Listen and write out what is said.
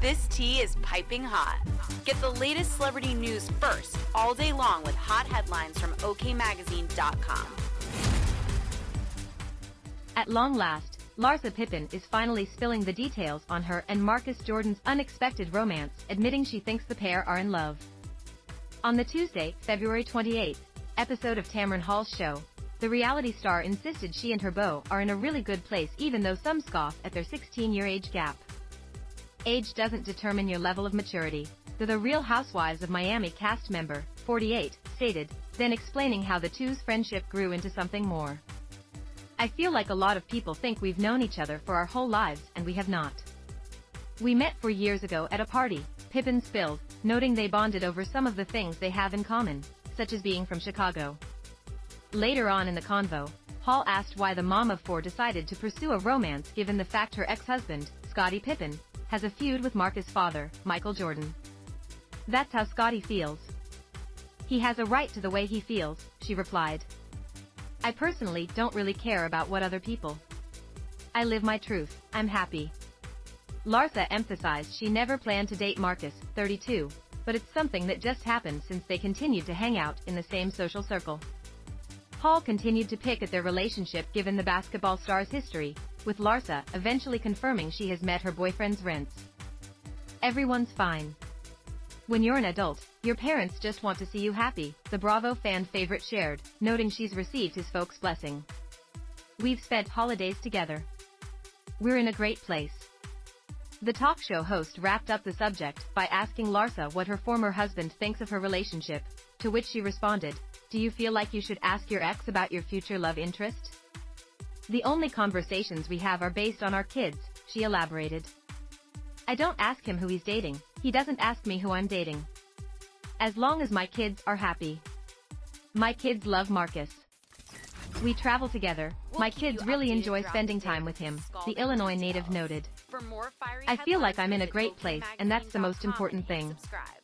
This tea is piping hot. Get the latest celebrity news first all day long with hot headlines from OKMagazine.com. At long last, Larsa Pippen is finally spilling the details on her and Marcus Jordan's unexpected romance, admitting she thinks the pair are in love. On the Tuesday, February 28th, episode of Tamron Hall's show, the reality star insisted she and her beau are in a really good place even though some scoff at their 16-year age gap. Age doesn't determine your level of maturity, though the Real Housewives of Miami cast member, 48, stated, then explaining how the two's friendship grew into something more. I feel like a lot of people think we've known each other for our whole lives and we have not. We met four years ago at a party, Pippen spilled, noting they bonded over some of the things they have in common, such as being from Chicago. Later on in the convo, Hall asked why the mom of four decided to pursue a romance given the fact her ex-husband, Scottie Pippen, has a feud with Marcus' father, Michael Jordan. That's how Scottie feels. He has a right to the way he feels, she replied. I personally don't really care about what other people. I live my truth, I'm happy. Larsa emphasized she never planned to date Marcus, 32, but it's something that just happened since they continued to hang out in the same social circle. Paul continued to pick at their relationship given the basketball star's history, with Larsa eventually confirming she has met her boyfriend's rents. Everyone's fine. When you're an adult, your parents just want to see you happy, the Bravo fan favorite shared, noting she's received his folks' blessing. We've spent holidays together. We're in a great place. The talk show host wrapped up the subject by asking Larsa what her former husband thinks of her relationship, to which she responded, Do you feel like you should ask your ex about your future love interest? The only conversations we have are based on our kids, she elaborated. I don't ask him who he's dating, he doesn't ask me who I'm dating. As long as my kids are happy. My kids love Marcus. We travel together, We'll my kids really enjoy spending time with him, the Illinois native noted. For more fiery I feel like I'm in a great place, and that's the most important thing. Subscribe.